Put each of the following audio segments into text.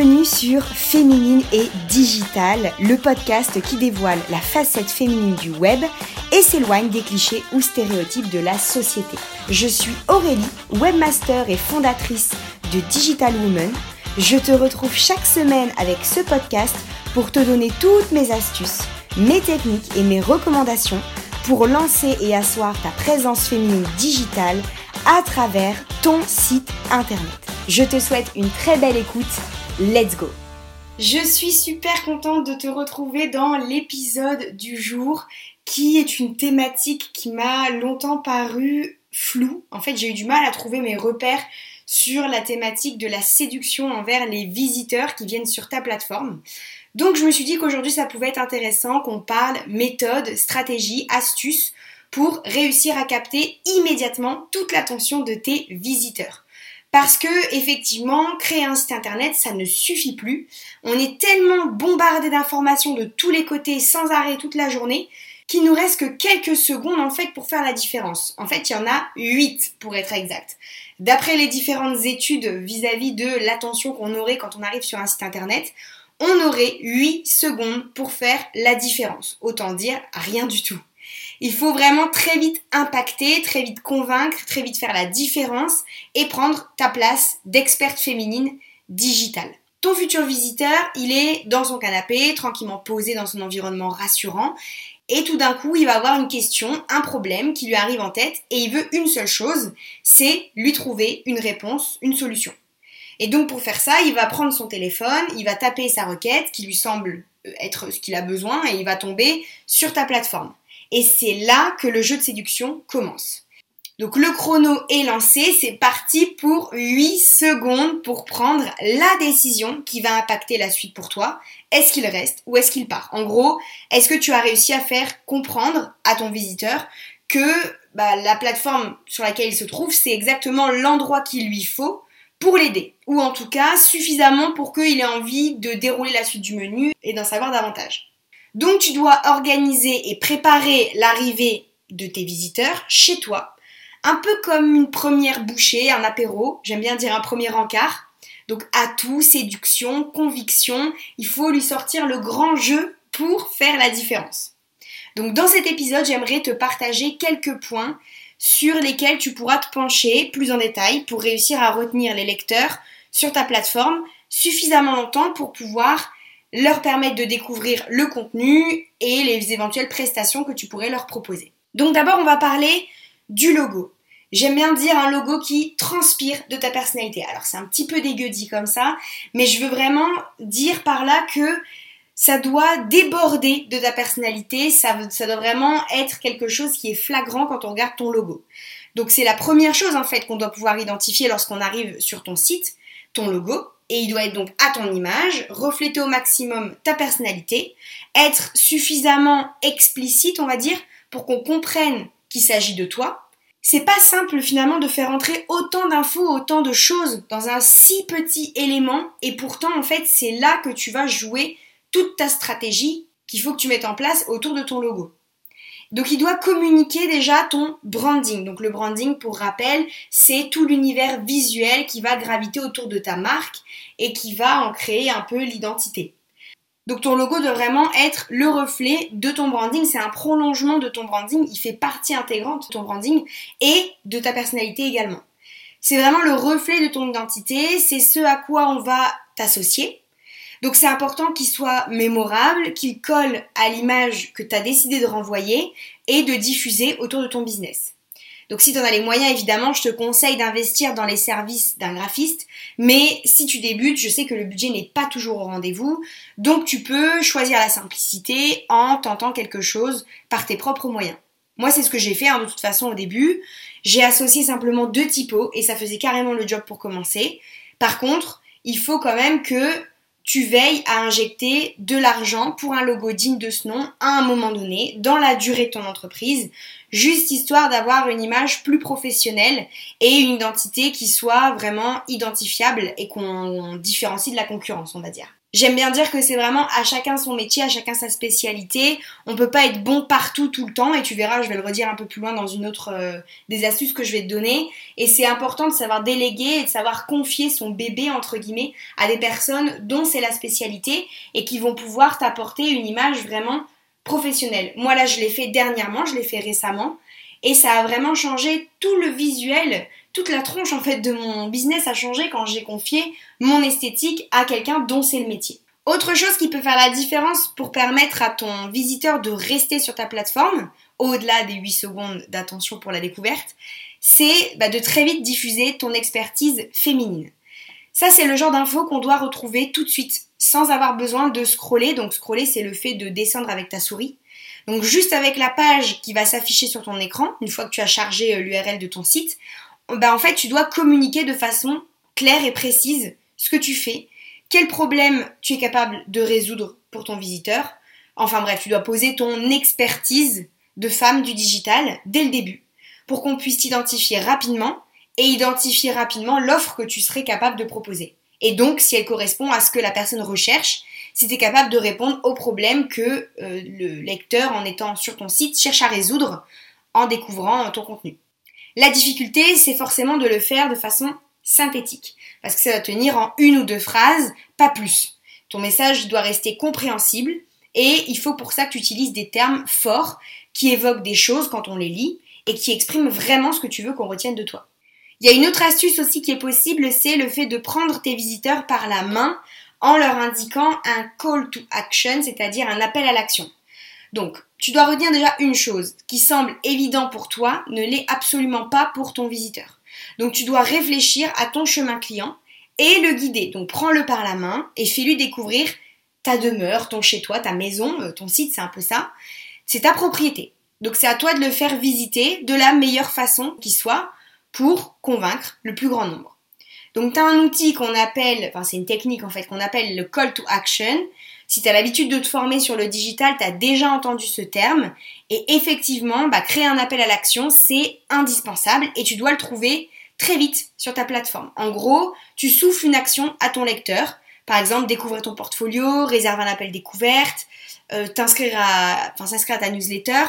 Bienvenue sur Féminine et Digital, le podcast qui dévoile la facette féminine du web et s'éloigne des clichés ou stéréotypes de la société. Je suis Aurélie, webmaster et fondatrice de Digital Woman. Je te retrouve chaque semaine avec ce podcast pour te donner toutes mes astuces, mes techniques et mes recommandations pour lancer et asseoir ta présence féminine digitale à travers ton site internet. Je te souhaite une très belle écoute. Let's go Je suis super contente de te retrouver dans l'épisode du jour qui est une thématique qui m'a longtemps paru floue. En fait, j'ai eu du mal à trouver mes repères sur la thématique de la séduction envers les visiteurs qui viennent sur ta plateforme. Donc je me suis dit qu'aujourd'hui ça pouvait être intéressant qu'on parle méthode, stratégie, astuces pour réussir à capter immédiatement toute l'attention de tes visiteurs. Parce que effectivement, créer un site internet, ça ne suffit plus. On est tellement bombardé d'informations de tous les côtés sans arrêt toute la journée qu'il nous reste que quelques secondes en fait pour faire la différence. En fait, il y en a 8 pour être exact. D'après les différentes études vis-à-vis de l'attention qu'on aurait quand on arrive sur un site internet, on aurait 8 secondes pour faire la différence. Autant dire rien du tout. Il faut vraiment très vite impacter, très vite convaincre, très vite faire la différence et prendre ta place d'experte féminine digitale. Ton futur visiteur, il est dans son canapé, tranquillement posé dans son environnement rassurant, et tout d'un coup, il va avoir une question, un problème qui lui arrive en tête, et il veut une seule chose, c'est lui trouver une réponse, une solution. Et donc pour faire ça, il va prendre son téléphone, il va taper sa requête qui lui semble être ce qu'il a besoin, et il va tomber sur ta plateforme. Et c'est là que le jeu de séduction commence. Donc le chrono est lancé, c'est parti pour 8 secondes pour prendre la décision qui va impacter la suite pour toi. Est-ce qu'il reste ou est-ce qu'il part? En gros, est-ce que tu as réussi à faire comprendre à ton visiteur que bah, la plateforme sur laquelle il se trouve, c'est exactement l'endroit qu'il lui faut pour l'aider? Ou en tout cas, suffisamment pour qu'il ait envie de dérouler la suite du menu et d'en savoir davantage? Donc tu dois organiser et préparer l'arrivée de tes visiteurs chez toi, un peu comme une première bouchée, un apéro, j'aime bien dire un premier encart. Donc atout, séduction, conviction, il faut lui sortir le grand jeu pour faire la différence. Donc dans cet épisode, j'aimerais te partager quelques points sur lesquels tu pourras te pencher plus en détail pour réussir à retenir les lecteurs sur ta plateforme suffisamment longtemps pour pouvoir leur permettre de découvrir le contenu et les éventuelles prestations que tu pourrais leur proposer. Donc d'abord, on va parler du logo. J'aime bien dire un logo qui transpire de ta personnalité. Alors c'est un petit peu dégueu dit comme ça, mais je veux vraiment dire par là que ça doit déborder de ta personnalité, ça, ça doit vraiment être quelque chose qui est flagrant quand on regarde ton logo. Donc c'est la première chose en fait qu'on doit pouvoir identifier lorsqu'on arrive sur ton site, ton logo et il doit être donc à ton image, refléter au maximum ta personnalité, être suffisamment explicite, on va dire, pour qu'on comprenne qu'il s'agit de toi. C'est pas simple finalement de faire entrer autant d'infos, autant de choses dans un si petit élément et pourtant en fait c'est là que tu vas jouer toute ta stratégie qu'il faut que tu mettes en place autour de ton logo. Donc il doit communiquer déjà ton branding. Donc le branding, pour rappel, c'est tout l'univers visuel qui va graviter autour de ta marque et qui va en créer un peu l'identité. Donc ton logo doit vraiment être le reflet de ton branding, c'est un prolongement de ton branding, il fait partie intégrante de ton branding et de ta personnalité également. C'est vraiment le reflet de ton identité, c'est ce à quoi on va t'associer. Donc c'est important qu'il soit mémorable, qu'il colle à l'image que tu as décidé de renvoyer et de diffuser autour de ton business. Donc si tu en as les moyens, évidemment, je te conseille d'investir dans les services d'un graphiste. Mais si tu débutes, je sais que le budget n'est pas toujours au rendez-vous. Donc tu peux choisir la simplicité en tentant quelque chose par tes propres moyens. Moi, c'est ce que j'ai fait hein, de toute façon au début. J'ai associé simplement deux typos et ça faisait carrément le job pour commencer. Par contre, il faut quand même que tu veilles à injecter de l'argent pour un logo digne de ce nom à un moment donné, dans la durée de ton entreprise, juste histoire d'avoir une image plus professionnelle et une identité qui soit vraiment identifiable et qu'on différencie de la concurrence, on va dire. J'aime bien dire que c'est vraiment à chacun son métier, à chacun sa spécialité. On peut pas être bon partout tout le temps et tu verras, je vais le redire un peu plus loin dans une autre euh, des astuces que je vais te donner. Et c'est important de savoir déléguer et de savoir confier son bébé entre guillemets à des personnes dont c'est la spécialité et qui vont pouvoir t'apporter une image vraiment professionnelle. Moi là, je l'ai fait dernièrement, je l'ai fait récemment et ça a vraiment changé tout le visuel toute la tronche en fait de mon business a changé quand j'ai confié mon esthétique à quelqu'un dont c'est le métier. Autre chose qui peut faire la différence pour permettre à ton visiteur de rester sur ta plateforme, au-delà des 8 secondes d'attention pour la découverte, c'est bah, de très vite diffuser ton expertise féminine. Ça, c'est le genre d'info qu'on doit retrouver tout de suite, sans avoir besoin de scroller. Donc scroller, c'est le fait de descendre avec ta souris. Donc juste avec la page qui va s'afficher sur ton écran, une fois que tu as chargé euh, l'URL de ton site, bah, en fait, tu dois communiquer de façon claire et précise ce que tu fais, quel problème tu es capable de résoudre pour ton visiteur. Enfin bref, tu dois poser ton expertise de femme du digital dès le début pour qu'on puisse t'identifier rapidement et identifier rapidement l'offre que tu serais capable de proposer. Et donc, si elle correspond à ce que la personne recherche, si tu es capable de répondre aux problèmes que euh, le lecteur, en étant sur ton site, cherche à résoudre en découvrant ton contenu. La difficulté, c'est forcément de le faire de façon synthétique, parce que ça va tenir en une ou deux phrases, pas plus. Ton message doit rester compréhensible, et il faut pour ça que tu utilises des termes forts qui évoquent des choses quand on les lit, et qui expriment vraiment ce que tu veux qu'on retienne de toi. Il y a une autre astuce aussi qui est possible, c'est le fait de prendre tes visiteurs par la main en leur indiquant un call to action, c'est-à-dire un appel à l'action. Donc, tu dois retenir déjà une chose qui semble évident pour toi ne l'est absolument pas pour ton visiteur. Donc, tu dois réfléchir à ton chemin client et le guider. Donc, prends-le par la main et fais-lui découvrir ta demeure, ton chez-toi, ta maison, euh, ton site, c'est un peu ça. C'est ta propriété. Donc, c'est à toi de le faire visiter de la meilleure façon qui soit pour convaincre le plus grand nombre. Donc, tu as un outil qu'on appelle, enfin, c'est une technique en fait, qu'on appelle le call to action. Si tu as l'habitude de te former sur le digital, tu as déjà entendu ce terme. Et effectivement, bah, créer un appel à l'action, c'est indispensable et tu dois le trouver très vite sur ta plateforme. En gros, tu souffles une action à ton lecteur. Par exemple, découvrir ton portfolio, réserver un appel découverte, euh, t'inscrire à, enfin, s'inscrire à ta newsletter,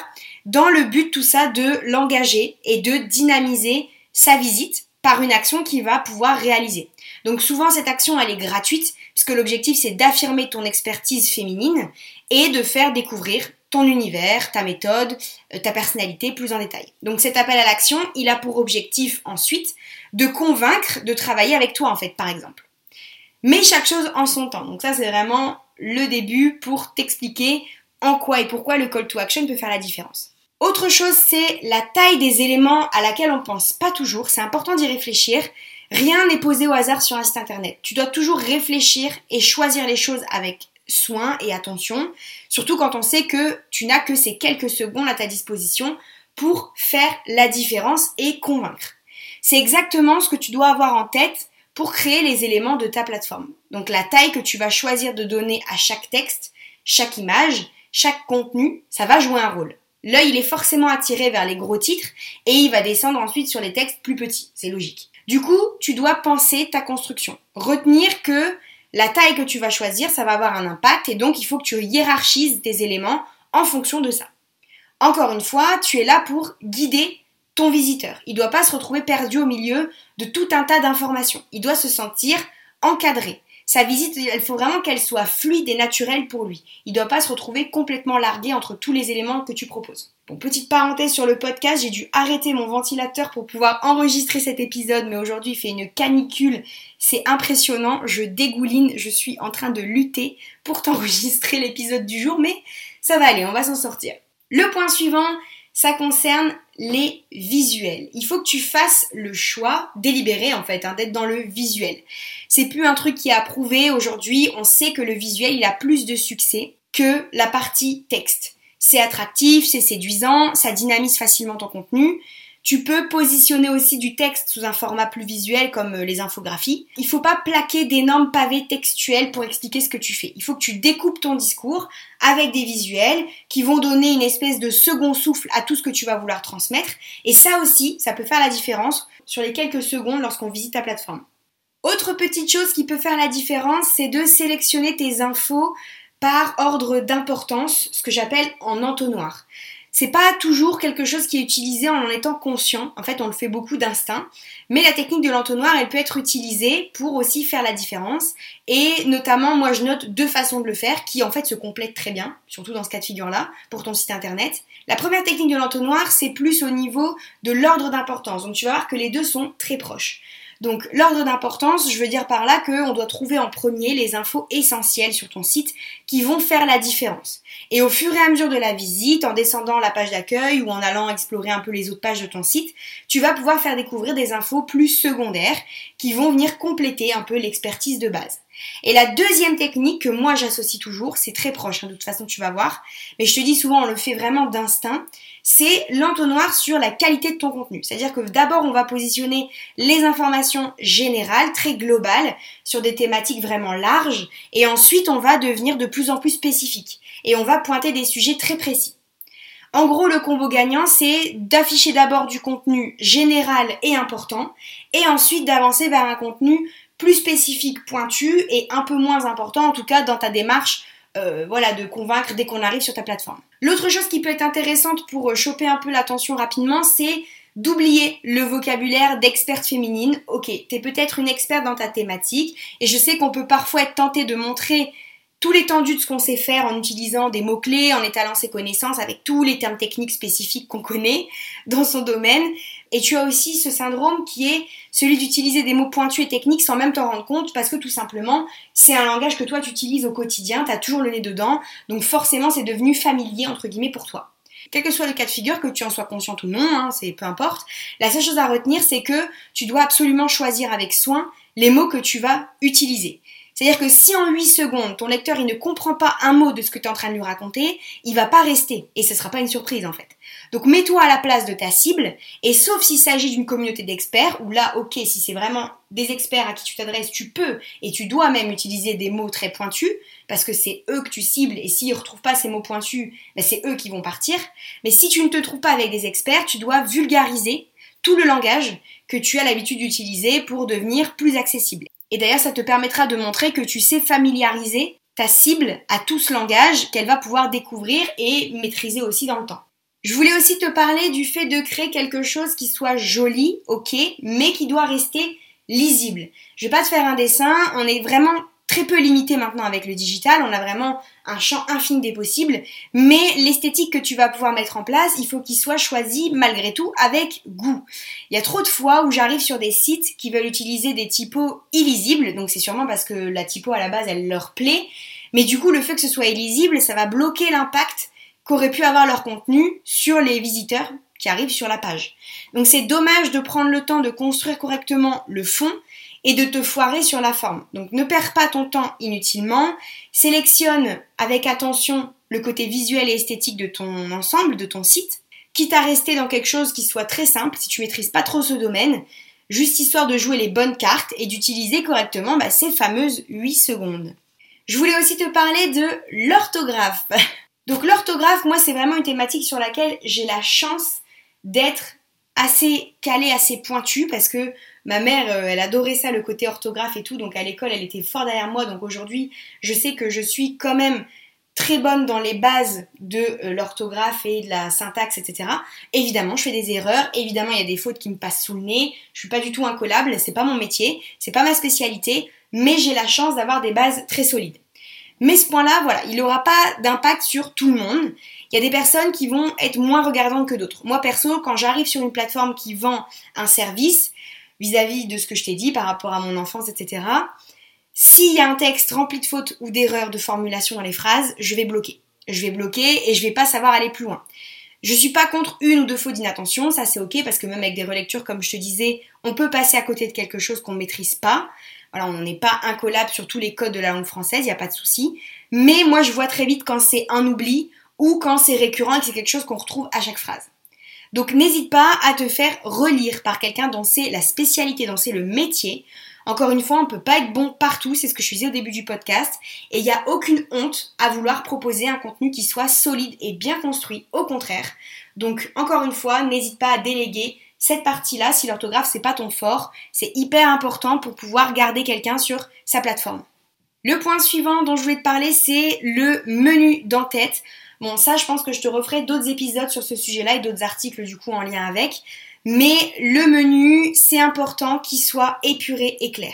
dans le but tout ça de l'engager et de dynamiser sa visite par une action qu'il va pouvoir réaliser. Donc souvent cette action elle est gratuite puisque l'objectif c'est d'affirmer ton expertise féminine et de faire découvrir ton univers, ta méthode, euh, ta personnalité plus en détail. Donc cet appel à l'action, il a pour objectif ensuite de convaincre de travailler avec toi en fait par exemple. Mais chaque chose en son temps. Donc ça c'est vraiment le début pour t'expliquer en quoi et pourquoi le call to action peut faire la différence. Autre chose, c'est la taille des éléments à laquelle on pense pas toujours. C'est important d'y réfléchir. Rien n'est posé au hasard sur un site internet. Tu dois toujours réfléchir et choisir les choses avec soin et attention, surtout quand on sait que tu n'as que ces quelques secondes à ta disposition pour faire la différence et convaincre. C'est exactement ce que tu dois avoir en tête pour créer les éléments de ta plateforme. Donc la taille que tu vas choisir de donner à chaque texte, chaque image, chaque contenu, ça va jouer un rôle. L'œil, il est forcément attiré vers les gros titres et il va descendre ensuite sur les textes plus petits. C'est logique. Du coup, tu dois penser ta construction. Retenir que la taille que tu vas choisir, ça va avoir un impact et donc il faut que tu hiérarchises tes éléments en fonction de ça. Encore une fois, tu es là pour guider ton visiteur. Il ne doit pas se retrouver perdu au milieu de tout un tas d'informations. Il doit se sentir encadré. Sa visite, il faut vraiment qu'elle soit fluide et naturelle pour lui. Il ne doit pas se retrouver complètement largué entre tous les éléments que tu proposes. Bon, petite parenthèse sur le podcast, j'ai dû arrêter mon ventilateur pour pouvoir enregistrer cet épisode, mais aujourd'hui il fait une canicule, c'est impressionnant, je dégouline, je suis en train de lutter pour t'enregistrer l'épisode du jour, mais ça va aller, on va s'en sortir. Le point suivant, ça concerne les visuels. Il faut que tu fasses le choix délibéré en fait, hein, d'être dans le visuel. C'est plus un truc qui est approuvé aujourd'hui. On sait que le visuel il a plus de succès que la partie texte. C'est attractif, c'est séduisant, ça dynamise facilement ton contenu. Tu peux positionner aussi du texte sous un format plus visuel comme euh, les infographies. Il faut pas plaquer d'énormes pavés textuels pour expliquer ce que tu fais. Il faut que tu découpes ton discours avec des visuels qui vont donner une espèce de second souffle à tout ce que tu vas vouloir transmettre. Et ça aussi, ça peut faire la différence sur les quelques secondes lorsqu'on visite ta plateforme. Autre petite chose qui peut faire la différence, c'est de sélectionner tes infos par ordre d'importance, ce que j'appelle en entonnoir. C'est pas toujours quelque chose qui est utilisé en en étant conscient. En fait, on le fait beaucoup d'instinct. Mais la technique de l'entonnoir, elle peut être utilisée pour aussi faire la différence. Et notamment, moi, je note deux façons de le faire qui, en fait, se complètent très bien, surtout dans ce cas de figure-là, pour ton site internet. La première technique de l'entonnoir, c'est plus au niveau de l'ordre d'importance. Donc, tu vas voir que les deux sont très proches. Donc l'ordre d'importance, je veux dire par là qu'on doit trouver en premier les infos essentielles sur ton site qui vont faire la différence. Et au fur et à mesure de la visite, en descendant la page d'accueil ou en allant explorer un peu les autres pages de ton site, tu vas pouvoir faire découvrir des infos plus secondaires qui vont venir compléter un peu l'expertise de base. Et la deuxième technique que moi j'associe toujours, c'est très proche, hein, de toute façon tu vas voir, mais je te dis souvent on le fait vraiment d'instinct, c'est l'entonnoir sur la qualité de ton contenu. C'est-à-dire que d'abord on va positionner les informations générales, très globales, sur des thématiques vraiment larges, et ensuite on va devenir de plus en plus spécifique, et on va pointer des sujets très précis. En gros, le combo gagnant, c'est d'afficher d'abord du contenu général et important, et ensuite d'avancer vers un contenu plus spécifique, pointu et un peu moins important, en tout cas dans ta démarche euh, voilà, de convaincre dès qu'on arrive sur ta plateforme. L'autre chose qui peut être intéressante pour euh, choper un peu l'attention rapidement, c'est d'oublier le vocabulaire d'experte féminine. Ok, t'es peut-être une experte dans ta thématique, et je sais qu'on peut parfois être tenté de montrer tout l'étendue de ce qu'on sait faire en utilisant des mots-clés, en étalant ses connaissances avec tous les termes techniques spécifiques qu'on connaît dans son domaine. Et tu as aussi ce syndrome qui est celui d'utiliser des mots pointus et techniques sans même t'en rendre compte parce que tout simplement, c'est un langage que toi tu utilises au quotidien, tu as toujours le nez dedans, donc forcément c'est devenu familier entre guillemets pour toi. Quel que soit le cas de figure, que tu en sois consciente ou non, hein, c'est peu importe, la seule chose à retenir c'est que tu dois absolument choisir avec soin les mots que tu vas utiliser. C'est-à-dire que si en 8 secondes, ton lecteur il ne comprend pas un mot de ce que tu es en train de lui raconter, il va pas rester et ce sera pas une surprise en fait. Donc mets-toi à la place de ta cible et sauf s'il s'agit d'une communauté d'experts où là OK, si c'est vraiment des experts à qui tu t'adresses, tu peux et tu dois même utiliser des mots très pointus parce que c'est eux que tu cibles et s'ils retrouvent pas ces mots pointus, ben c'est eux qui vont partir. Mais si tu ne te trouves pas avec des experts, tu dois vulgariser tout le langage que tu as l'habitude d'utiliser pour devenir plus accessible. Et d'ailleurs, ça te permettra de montrer que tu sais familiariser ta cible à tout ce langage qu'elle va pouvoir découvrir et maîtriser aussi dans le temps. Je voulais aussi te parler du fait de créer quelque chose qui soit joli, ok, mais qui doit rester lisible. Je vais pas te faire un dessin, on est vraiment très peu limité maintenant avec le digital, on a vraiment un champ infini des possibles, mais l'esthétique que tu vas pouvoir mettre en place, il faut qu'il soit choisi malgré tout avec goût. Il y a trop de fois où j'arrive sur des sites qui veulent utiliser des typos illisibles, donc c'est sûrement parce que la typo à la base elle leur plaît, mais du coup le fait que ce soit illisible, ça va bloquer l'impact qu'aurait pu avoir leur contenu sur les visiteurs qui arrivent sur la page. Donc c'est dommage de prendre le temps de construire correctement le fond et de te foirer sur la forme. Donc ne perds pas ton temps inutilement, sélectionne avec attention le côté visuel et esthétique de ton ensemble, de ton site, quitte à rester dans quelque chose qui soit très simple si tu maîtrises pas trop ce domaine, juste histoire de jouer les bonnes cartes et d'utiliser correctement bah, ces fameuses 8 secondes. Je voulais aussi te parler de l'orthographe. Donc l'orthographe, moi c'est vraiment une thématique sur laquelle j'ai la chance d'être assez calée, assez pointue parce que Ma mère, euh, elle adorait ça, le côté orthographe et tout, donc à l'école, elle était fort derrière moi, donc aujourd'hui, je sais que je suis quand même très bonne dans les bases de euh, l'orthographe et de la syntaxe, etc. Évidemment, je fais des erreurs, évidemment, il y a des fautes qui me passent sous le nez, je suis pas du tout incollable, c'est pas mon métier, c'est pas ma spécialité, mais j'ai la chance d'avoir des bases très solides. Mais ce point-là, voilà, il n'aura pas d'impact sur tout le monde. Il y a des personnes qui vont être moins regardantes que d'autres. Moi, perso, quand j'arrive sur une plateforme qui vend un service, vis-à-vis de ce que je t'ai dit par rapport à mon enfance, etc. S'il y a un texte rempli de fautes ou d'erreurs de formulation dans les phrases, je vais bloquer. Je vais bloquer et je vais pas savoir aller plus loin. Je suis pas contre une ou deux fautes d'inattention, ça c'est ok parce que même avec des relectures, comme je te disais, on peut passer à côté de quelque chose qu'on ne maîtrise pas. On n'est pas incollable sur tous les codes de la langue française, il n'y a pas de souci. Mais moi je vois très vite quand c'est un oubli ou quand c'est récurrent et que c'est quelque chose qu'on retrouve à chaque phrase. Donc n'hésite pas à te faire relire par quelqu'un dont c'est la spécialité, dont c'est le métier. Encore une fois, on ne peut pas être bon partout, c'est ce que je disais au début du podcast, et il n'y a aucune honte à vouloir proposer un contenu qui soit solide et bien construit, au contraire. Donc encore une fois, n'hésite pas à déléguer cette partie-là, si l'orthographe c'est pas ton fort, c'est hyper important pour pouvoir garder quelqu'un sur sa plateforme. Le point suivant dont je voulais te parler, c'est le menu d'en-tête. Bon, ça, je pense que je te referai d'autres épisodes sur ce sujet-là et d'autres articles du coup en lien avec. Mais le menu, c'est important qu'il soit épuré et clair.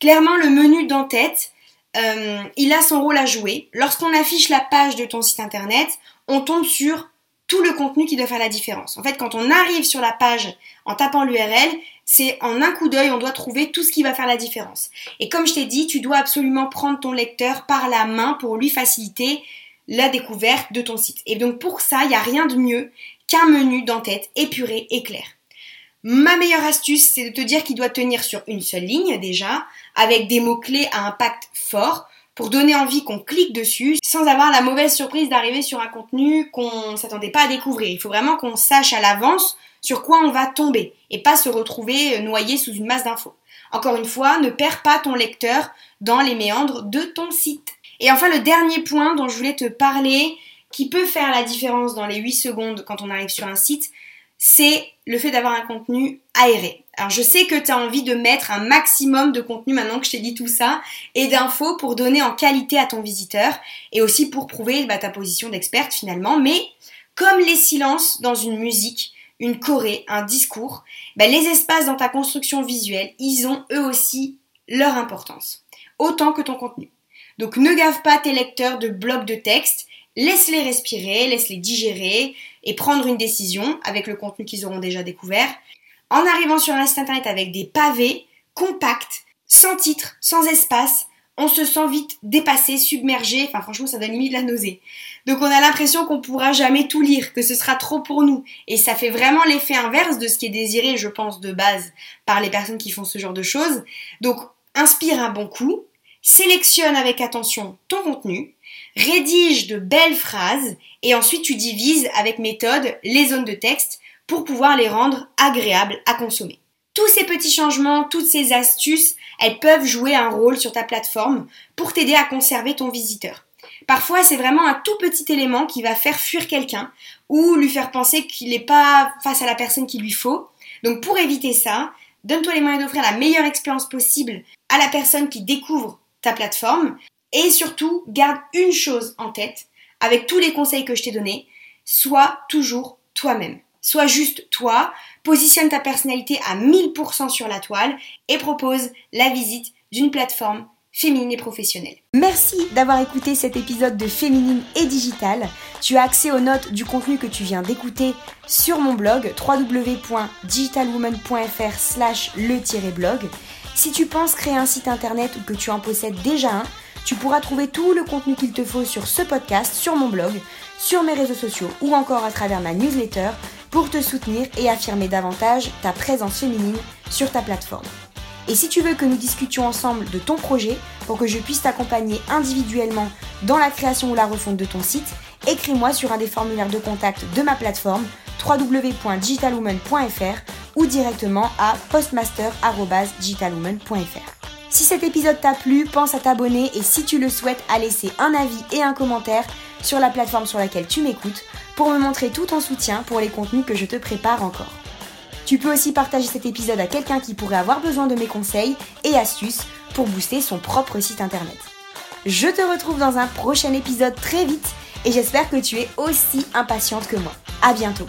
Clairement, le menu d'en-tête, euh, il a son rôle à jouer. Lorsqu'on affiche la page de ton site internet, on tombe sur tout le contenu qui doit faire la différence. En fait, quand on arrive sur la page en tapant l'URL, c'est en un coup d'œil, on doit trouver tout ce qui va faire la différence. Et comme je t'ai dit, tu dois absolument prendre ton lecteur par la main pour lui faciliter la découverte de ton site. Et donc pour ça, il n'y a rien de mieux qu'un menu d'en-tête épuré et clair. Ma meilleure astuce, c'est de te dire qu'il doit tenir sur une seule ligne déjà, avec des mots-clés à impact fort, pour donner envie qu'on clique dessus, sans avoir la mauvaise surprise d'arriver sur un contenu qu'on ne s'attendait pas à découvrir. Il faut vraiment qu'on sache à l'avance sur quoi on va tomber, et pas se retrouver noyé sous une masse d'infos. Encore une fois, ne perds pas ton lecteur dans les méandres de ton site. Et enfin, le dernier point dont je voulais te parler, qui peut faire la différence dans les 8 secondes quand on arrive sur un site, c'est le fait d'avoir un contenu aéré. Alors je sais que tu as envie de mettre un maximum de contenu maintenant que je t'ai dit tout ça et d'infos pour donner en qualité à ton visiteur et aussi pour prouver bah, ta position d'experte finalement. Mais comme les silences dans une musique, une choré, un discours, bah, les espaces dans ta construction visuelle, ils ont eux aussi leur importance, autant que ton contenu. Donc ne gave pas tes lecteurs de blocs de texte, laisse-les respirer, laisse-les digérer et prendre une décision avec le contenu qu'ils auront déjà découvert. En arrivant sur un site internet avec des pavés compacts, sans titre, sans espace, on se sent vite dépassé, submergé, enfin franchement ça donne limite la nausée. Donc on a l'impression qu'on pourra jamais tout lire, que ce sera trop pour nous. Et ça fait vraiment l'effet inverse de ce qui est désiré, je pense, de base par les personnes qui font ce genre de choses. Donc inspire un bon coup, sélectionne avec attention ton contenu, rédige de belles phrases et ensuite tu divises avec méthode les zones de texte pour pouvoir les rendre agréables à consommer. Tous ces petits changements, toutes ces astuces, elles peuvent jouer un rôle sur ta plateforme pour t'aider à conserver ton visiteur. Parfois, c'est vraiment un tout petit élément qui va faire fuir quelqu'un ou lui faire penser qu'il n'est pas face à la personne qu'il lui faut. Donc pour éviter ça, donne-toi les moyens d'offrir la meilleure expérience possible à la personne qui découvre ta plateforme. Et surtout, garde une chose en tête avec tous les conseils que je t'ai donnés. Sois toujours toi-même. Sois juste toi, positionne ta personnalité à 1000% sur la toile et propose la visite d'une plateforme féminine et professionnelle. Merci d'avoir écouté cet épisode de Féminine et Digital. Tu as accès aux notes du contenu que tu viens d'écouter sur mon blog www.digitalwoman.fr slash le-blog. Si tu penses créer un site internet ou que tu en possèdes déjà un, tu pourras trouver tout le contenu qu'il te faut sur ce podcast, sur mon blog, sur mes réseaux sociaux ou encore à travers ma newsletter pour te soutenir et affirmer davantage ta présence féminine sur ta plateforme. Et si tu veux que nous discutions ensemble de ton projet pour que je puisse t'accompagner individuellement dans la création ou la refonte de ton site, écris-moi sur un des formulaires de contact de ma plateforme www.digitalwoman.fr ou directement à postmaster.digitalwoman.fr. Si cet épisode t'a plu, pense à t'abonner et si tu le souhaites, à laisser un avis et un commentaire sur la plateforme sur laquelle tu m'écoutes pour me montrer tout ton soutien pour les contenus que je te prépare encore. Tu peux aussi partager cet épisode à quelqu'un qui pourrait avoir besoin de mes conseils et astuces pour booster son propre site internet. Je te retrouve dans un prochain épisode très vite et j'espère que tu es aussi impatiente que moi. À bientôt.